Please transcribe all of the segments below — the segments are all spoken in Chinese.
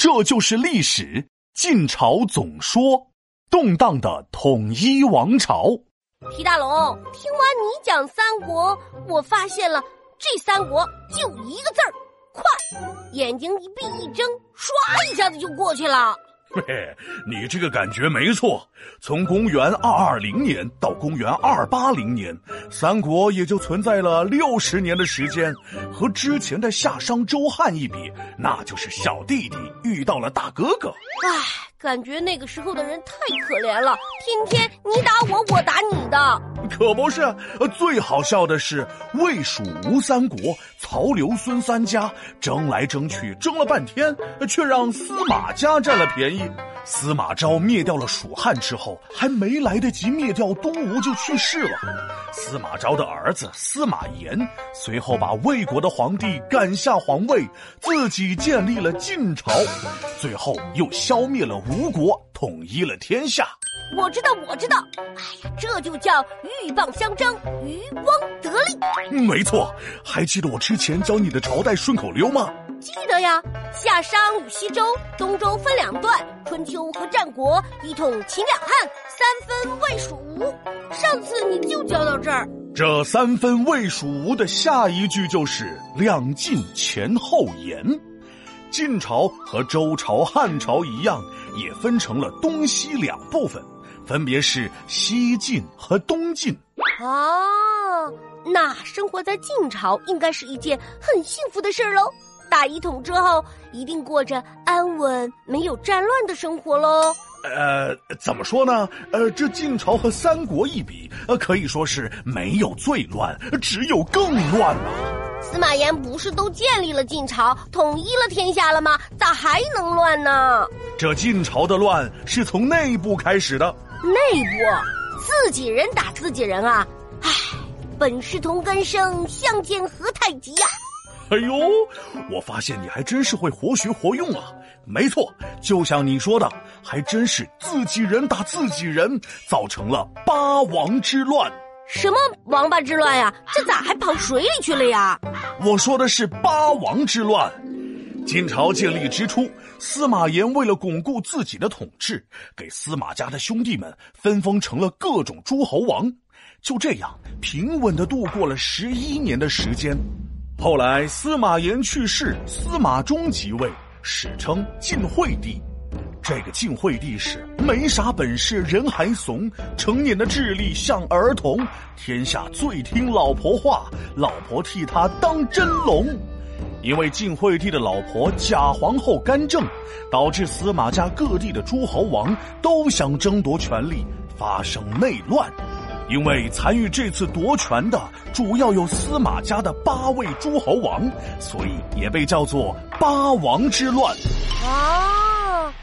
这就是历史。晋朝总说，动荡的统一王朝。皮大龙，听完你讲三国，我发现了这三国就一个字儿：快。眼睛一闭一睁，唰一下子就过去了。嘿，你这个感觉没错。从公元二二零年到公元二八零年，三国也就存在了六十年的时间。和之前的夏商周汉一比，那就是小弟弟遇到了大哥哥。唉。感觉那个时候的人太可怜了，天天你打我，我打你的。可不是，最好笑的是魏蜀吴三国，曹刘孙三家争来争去，争了半天，却让司马家占了便宜。司马昭灭掉了蜀汉之后，还没来得及灭掉东吴就去世了。司马昭的儿子司马炎随后把魏国的皇帝赶下皇位，自己建立了晋朝，最后又消灭了吴国，统一了天下。我知道，我知道。哎呀，这就叫鹬蚌相争，渔翁得利。没错，还记得我之前教你的朝代顺口溜吗？记得呀，夏商与西周，东周分两段，春秋和战国一统秦两汉，三分魏蜀吴。上次你就教到这儿。这三分魏蜀吴的下一句就是两晋前后延。晋朝和周朝、汉朝一样，也分成了东西两部分，分别是西晋和东晋。哦，那生活在晋朝应该是一件很幸福的事儿喽。大一统之后，一定过着安稳、没有战乱的生活喽。呃，怎么说呢？呃，这晋朝和三国一比，呃，可以说是没有最乱，只有更乱了。司马炎不是都建立了晋朝，统一了天下了吗？咋还能乱呢？这晋朝的乱是从内部开始的。内部，自己人打自己人啊！唉，本是同根生，相煎何太急呀！哎呦，我发现你还真是会活学活用啊！没错，就像你说的，还真是自己人打自己人，造成了八王之乱。什么王八之乱呀？这咋还跑水里去了呀？我说的是八王之乱。晋朝建立之初，司马炎为了巩固自己的统治，给司马家的兄弟们分封成了各种诸侯王。就这样，平稳的度过了十一年的时间。后来司马炎去世，司马衷即位，史称晋惠帝。这个晋惠帝是没啥本事，人还怂，成年的智力像儿童，天下最听老婆话，老婆替他当真龙。因为晋惠帝的老婆假皇后干政，导致司马家各地的诸侯王都想争夺权力，发生内乱。因为参与这次夺权的主要有司马家的八位诸侯王，所以也被叫做八王之乱。啊，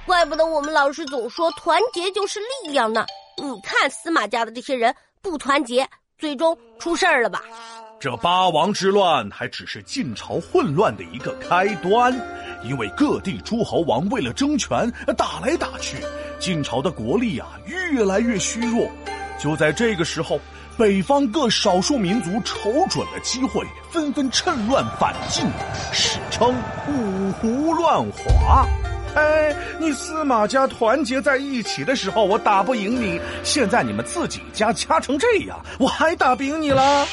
怪不得我们老师总说团结就是力量呢。你看司马家的这些人不团结，最终出事儿了吧？这八王之乱还只是晋朝混乱的一个开端，因为各地诸侯王为了争权打来打去，晋朝的国力啊越来越虚弱。就在这个时候，北方各少数民族瞅准了机会，纷纷趁乱反晋，史称五胡乱华。哎，你司马家团结在一起的时候，我打不赢你；现在你们自己家掐成这样，我还打不赢你了。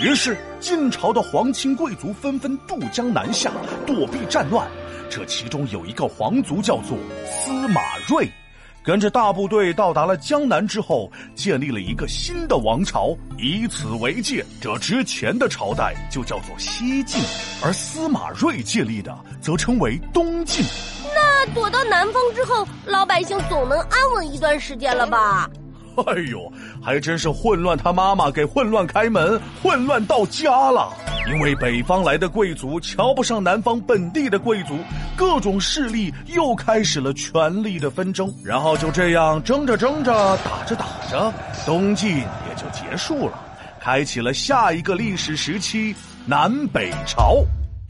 于是晋朝的皇亲贵族纷纷渡江南下，躲避战乱。这其中有一个皇族叫做司马睿。跟着大部队到达了江南之后，建立了一个新的王朝，以此为界。这之前的朝代就叫做西晋，而司马睿建立的则称为东晋。那躲到南方之后，老百姓总能安稳一段时间了吧？哎呦，还真是混乱！他妈妈给混乱开门，混乱到家了。因为北方来的贵族瞧不上南方本地的贵族，各种势力又开始了权力的纷争。然后就这样争着争着，打着打着，东晋也就结束了，开启了下一个历史时期——南北朝。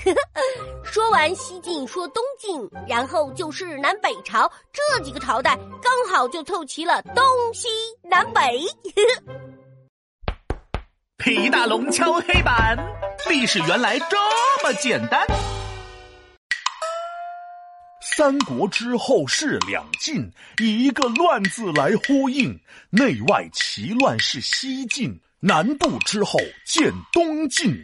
说完西晋，说东晋，然后就是南北朝，这几个朝代刚好就凑齐了东西南北。皮大龙敲黑板，历史原来这么简单。三国之后是两晋，以一个“乱”字来呼应。内外齐乱是西晋，南渡之后见东晋。